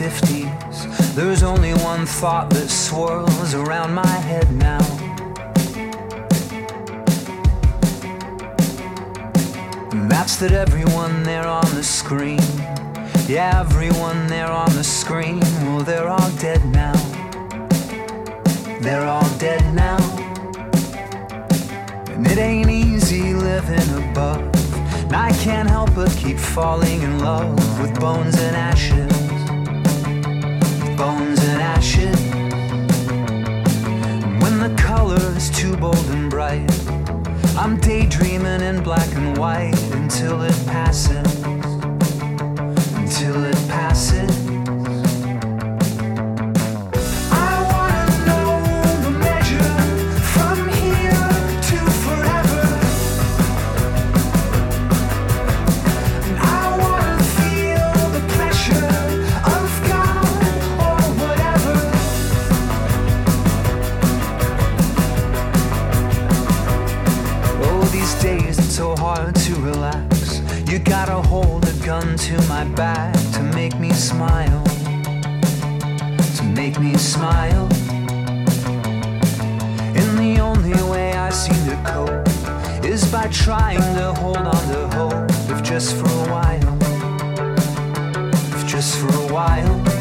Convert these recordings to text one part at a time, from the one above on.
50s. There's only one thought that swirls around my head now. And that's that everyone there on the screen, yeah, everyone there on the screen, well, they're all dead now. They're all dead now. And it ain't easy living above. And I can't help but keep falling in love with bones and ashes bones and ashes. When the color is too bold and bright, I'm daydreaming in black and white until it passes. Until it passes. You gotta hold a gun to my back to make me smile. To make me smile. And the only way I seem to cope is by trying to hold on to hope, if just for a while. If just for a while.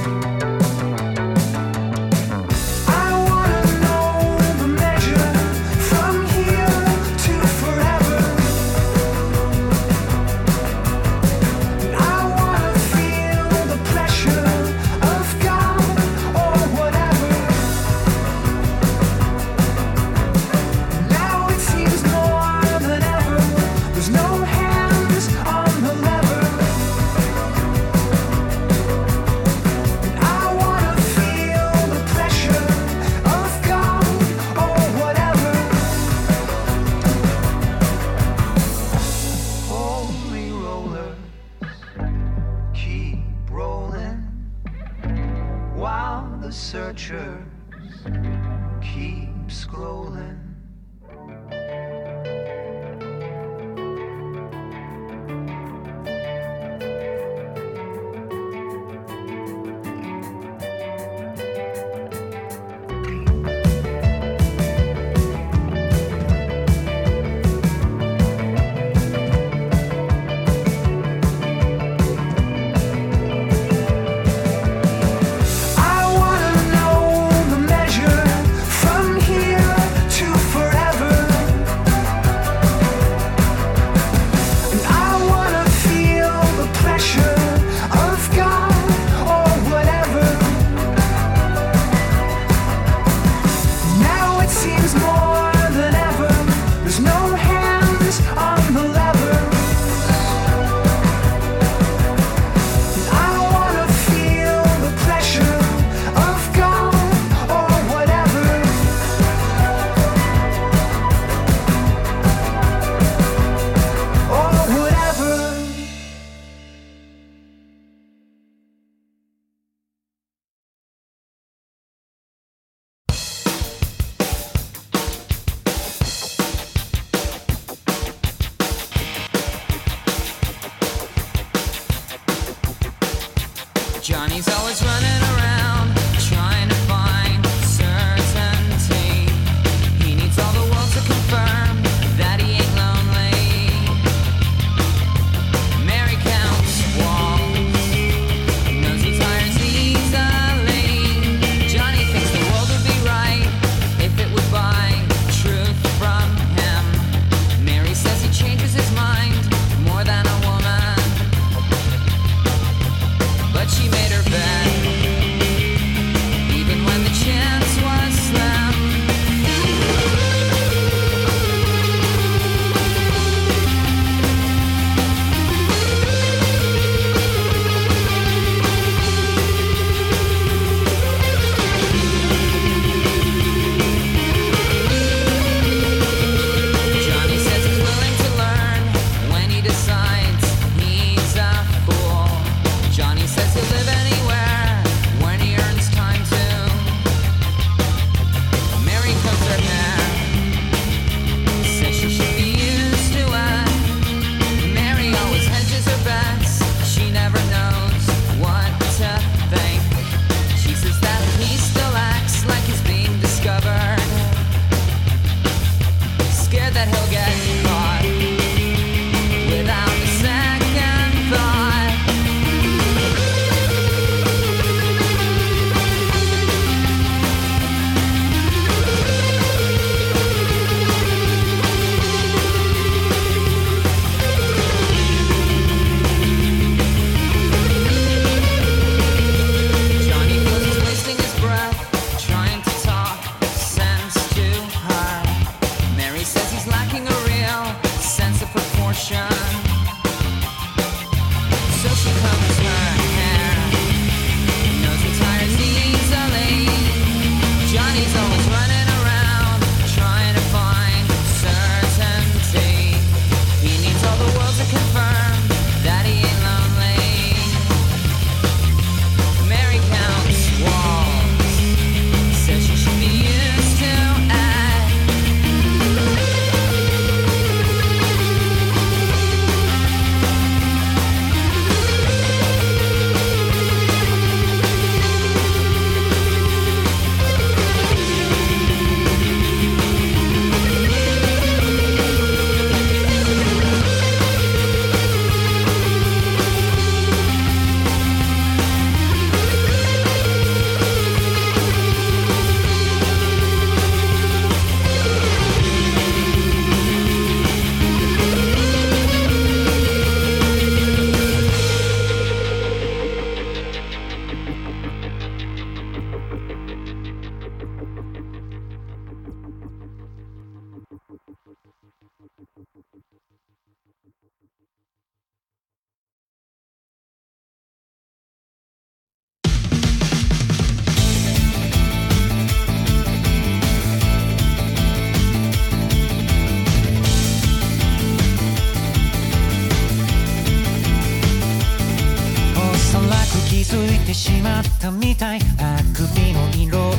おそらく気づいてしまったみたいあくびの色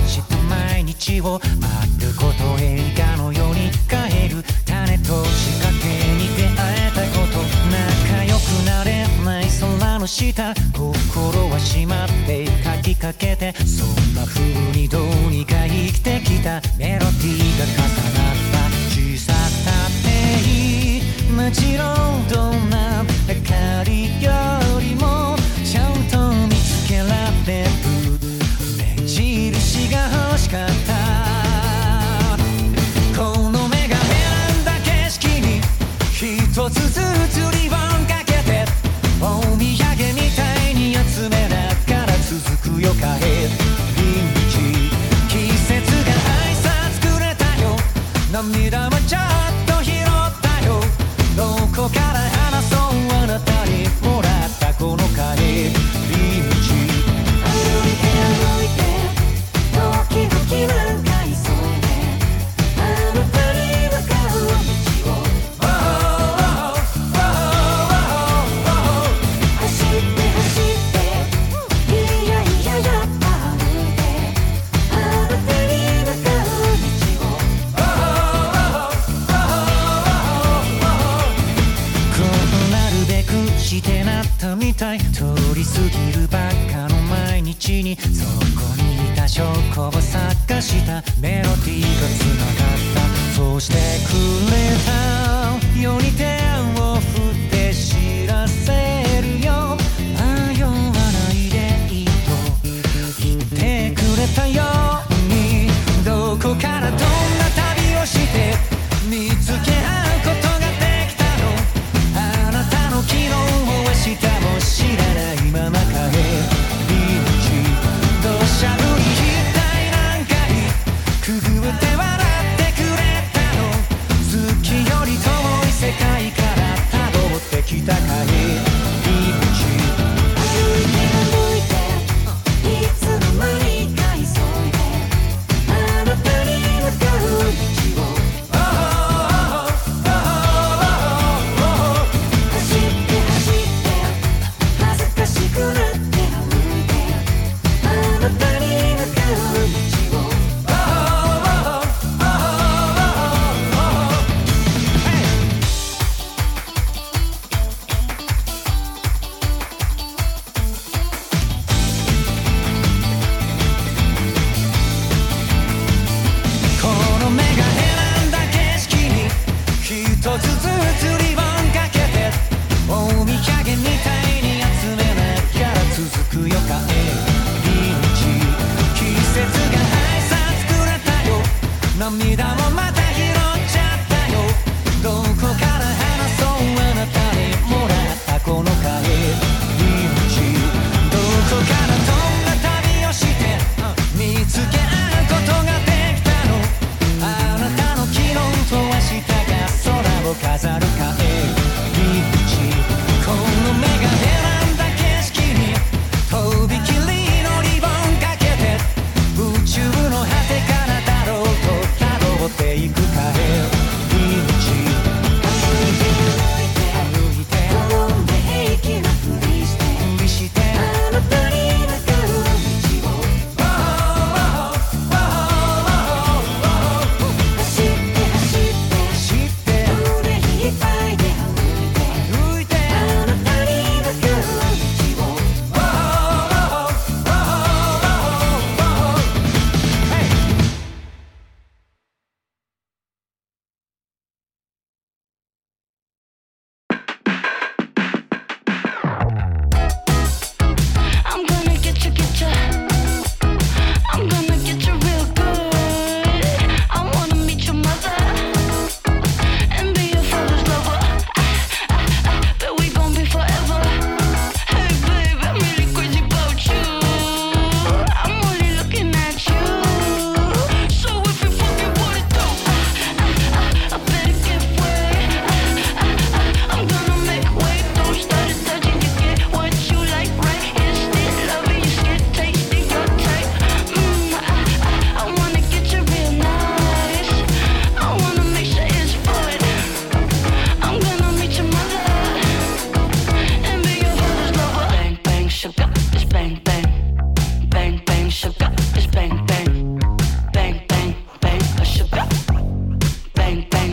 道を丸ごと映画のように変える種と仕掛けに出会えたこと仲良くなれない空の下心は閉まって書きかけてそんな風にどうにか生きてきたメロディーが重なった。小さくたっていい。もちろんどんなたい通り過ぎるばっかの毎日にそこにいた証拠を探したメロディーが繋がったそうしてくれた世に手を振って知らせるよ。迷わないでいいと言ってくれたよ。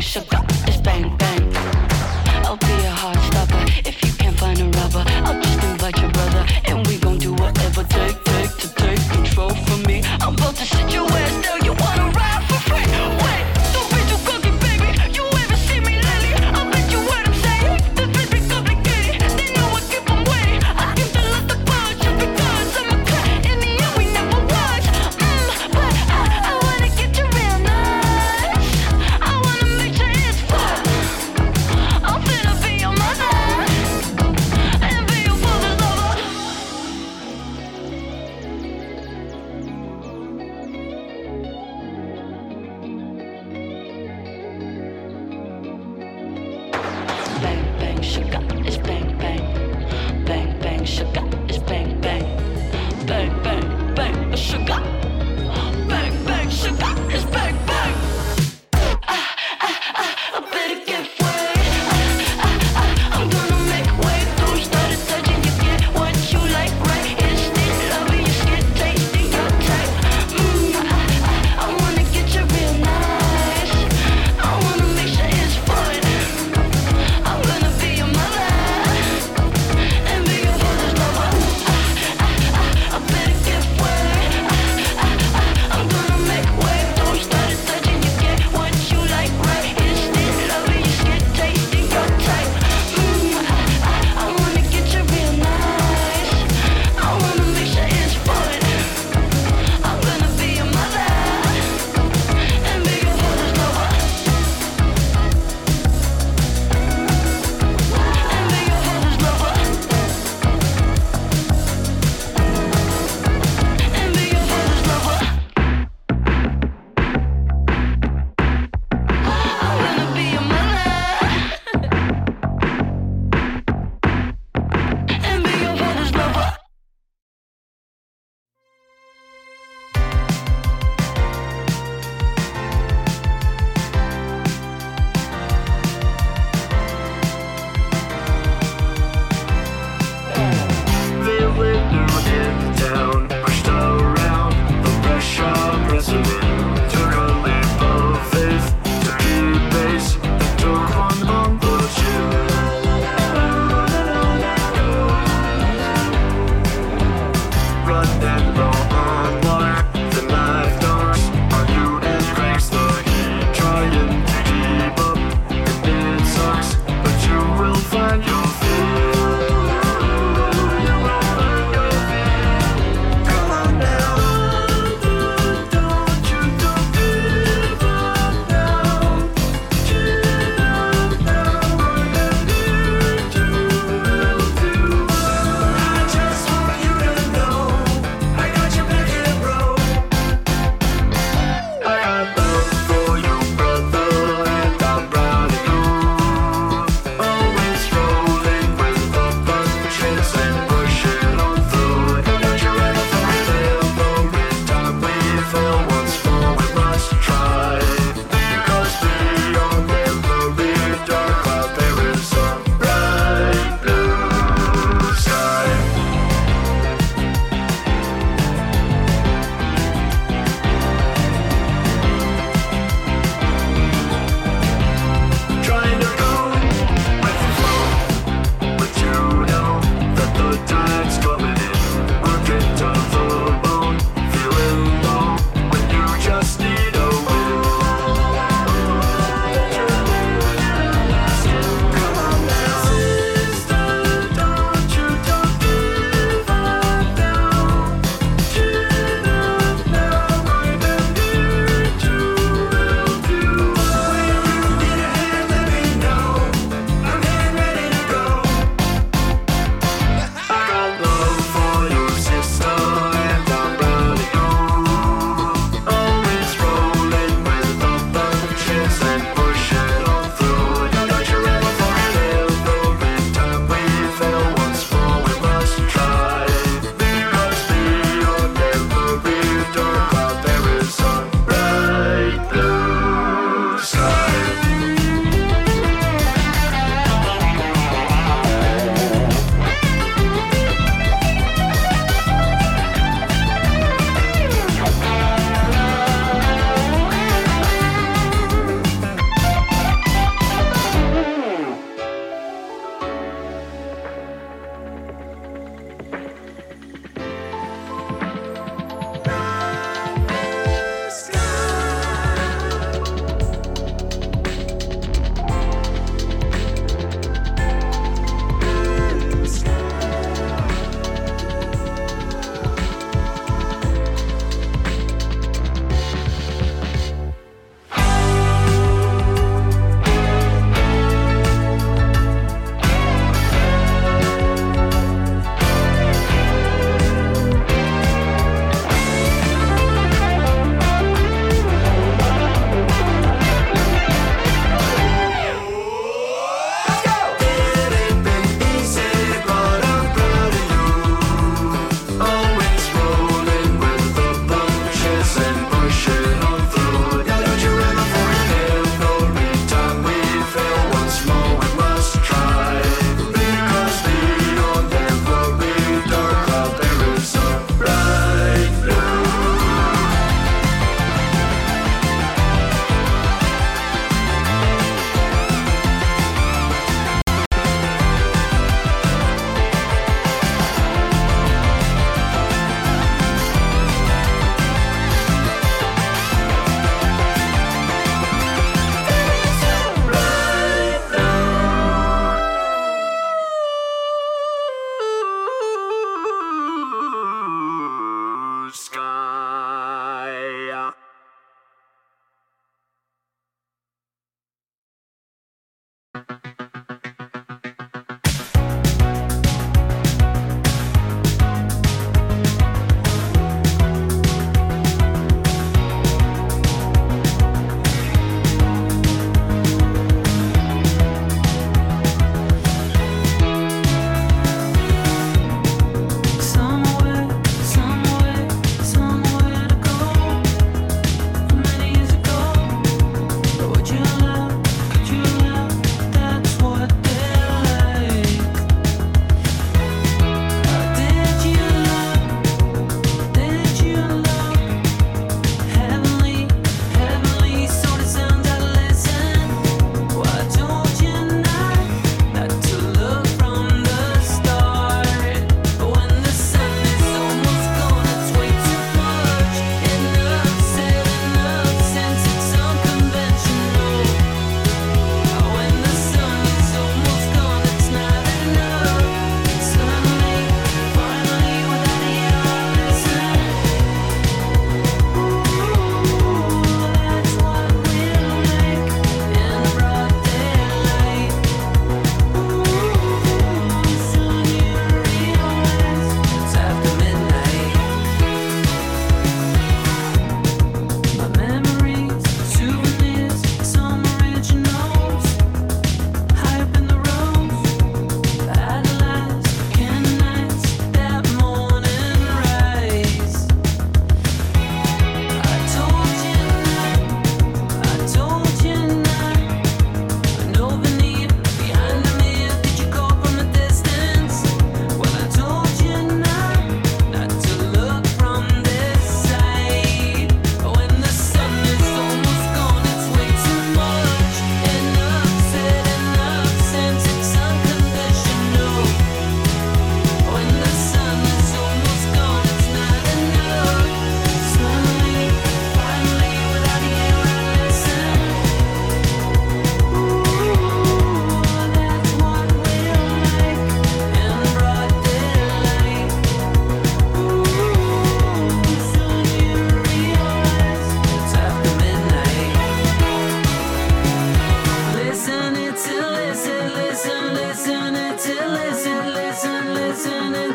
Sugar,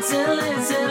to listen,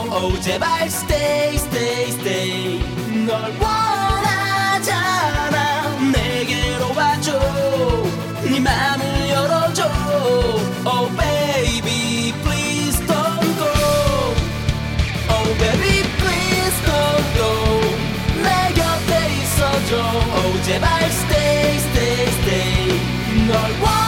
odziewać stay stay stay 널 원하잖아 내게로 와줘 네 맘을 열어줘 Oh baby please don't go. Oh baby please don't go. 내 곁에 있어줘 oh 제발 stay stay stay. 널 원하잖아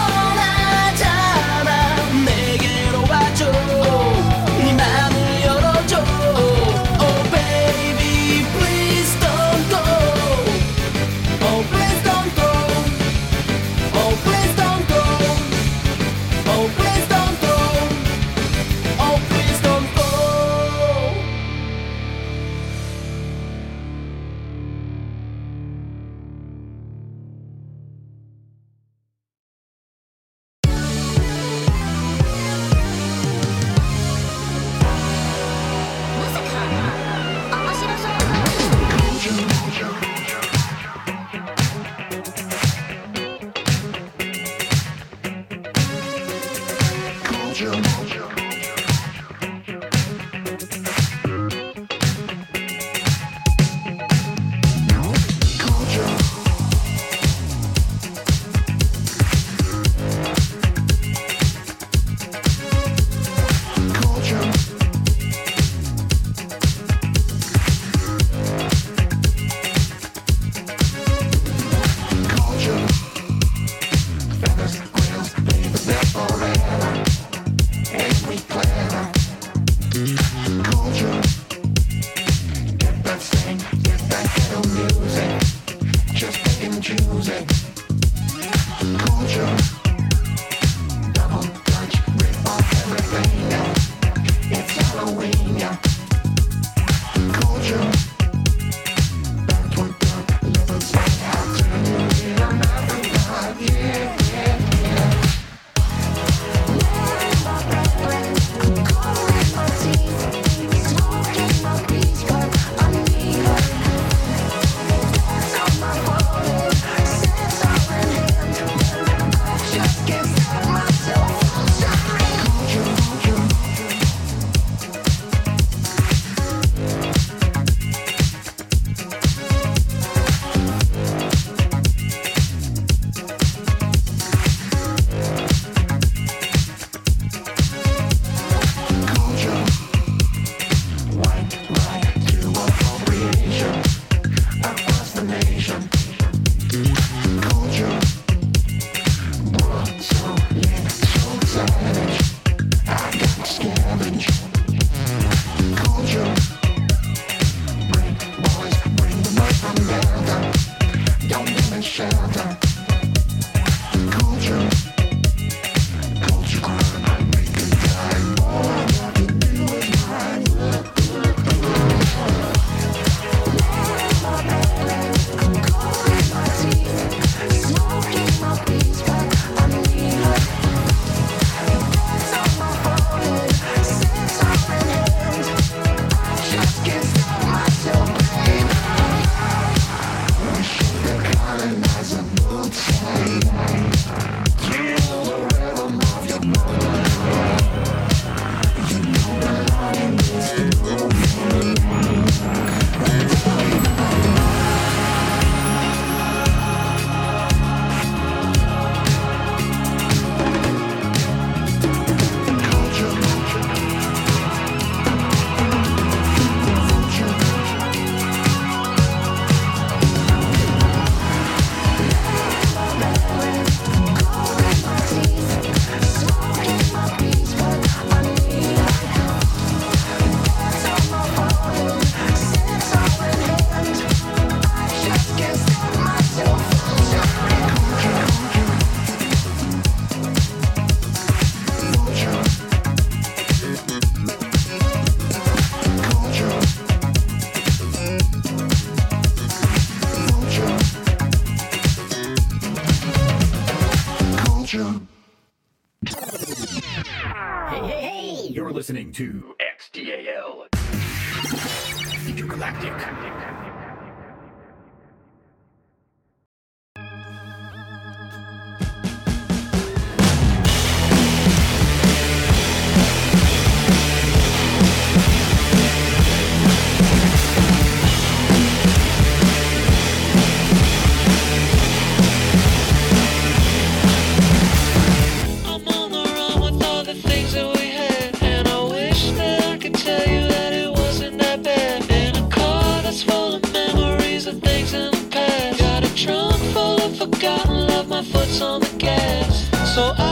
So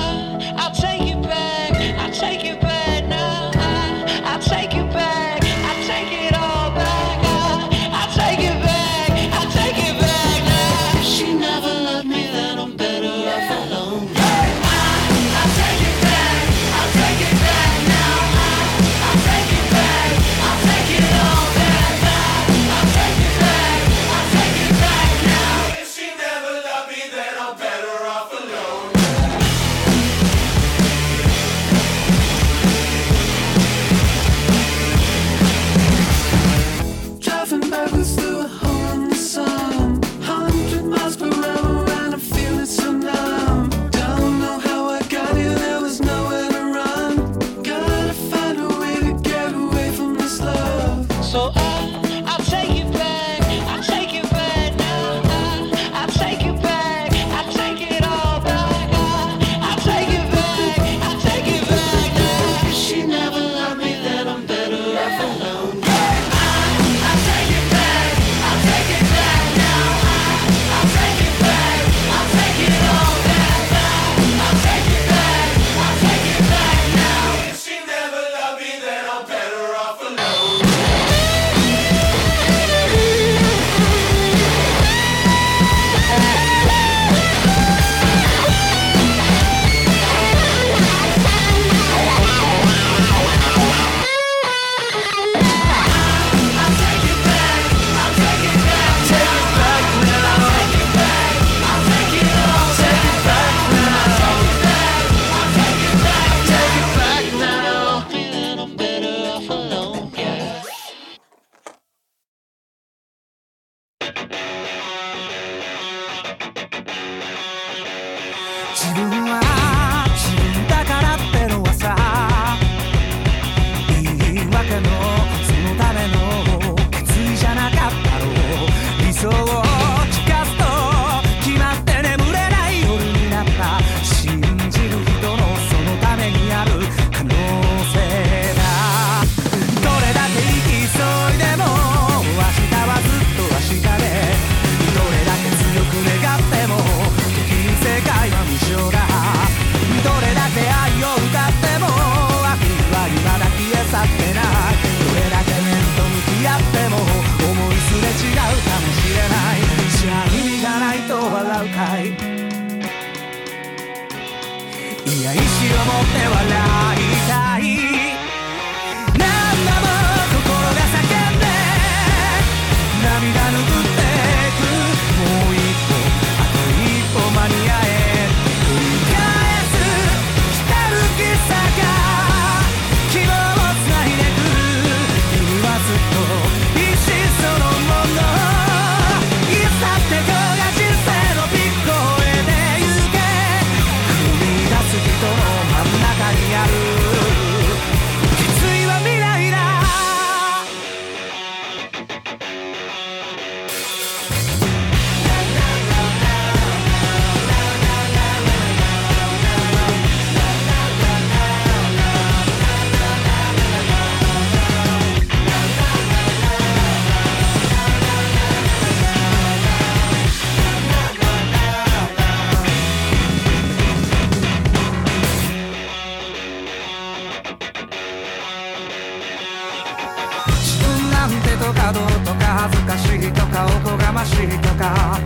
ましいとか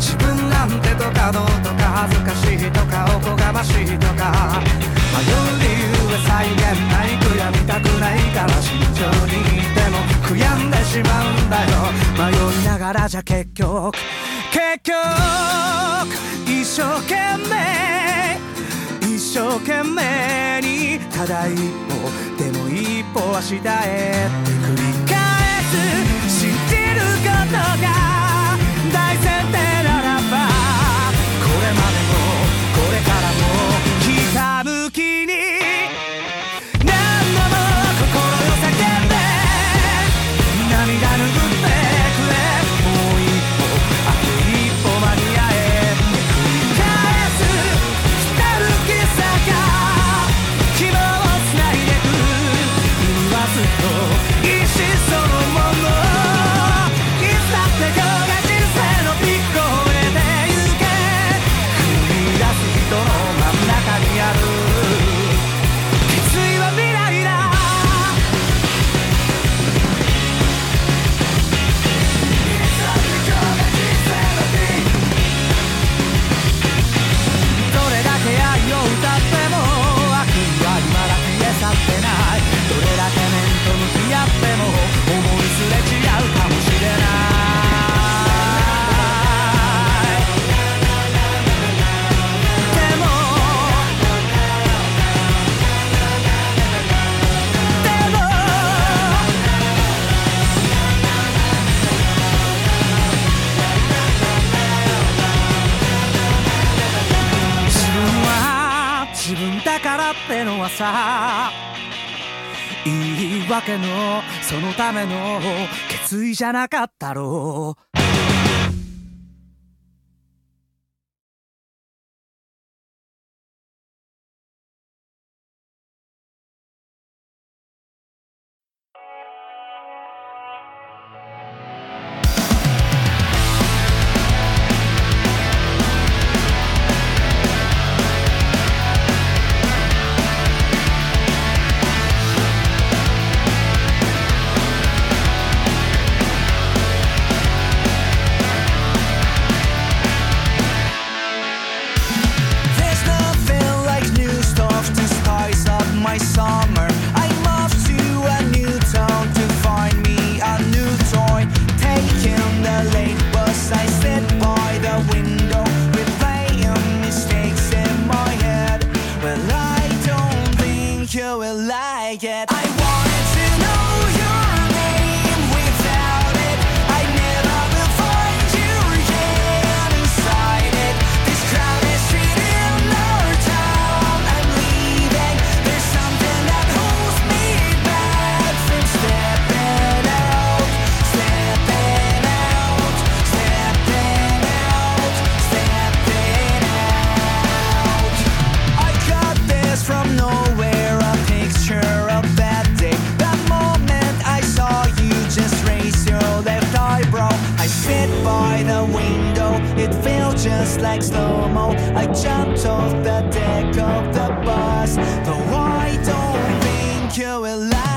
自分なんてとかどうとか恥ずかしいとかおこがましいとか迷う理由は再現ない悔やみたくないから慎重にでも悔やんでしまうんだよ。迷いながらじゃ結局結局一生懸命一生懸命にただ一歩でも一歩は下へ繰り返す。信じることがさ。言い訳のそのための決意じゃなかったろう。just like slow-mo I jumped off the deck of the bus. Though I don't think you will like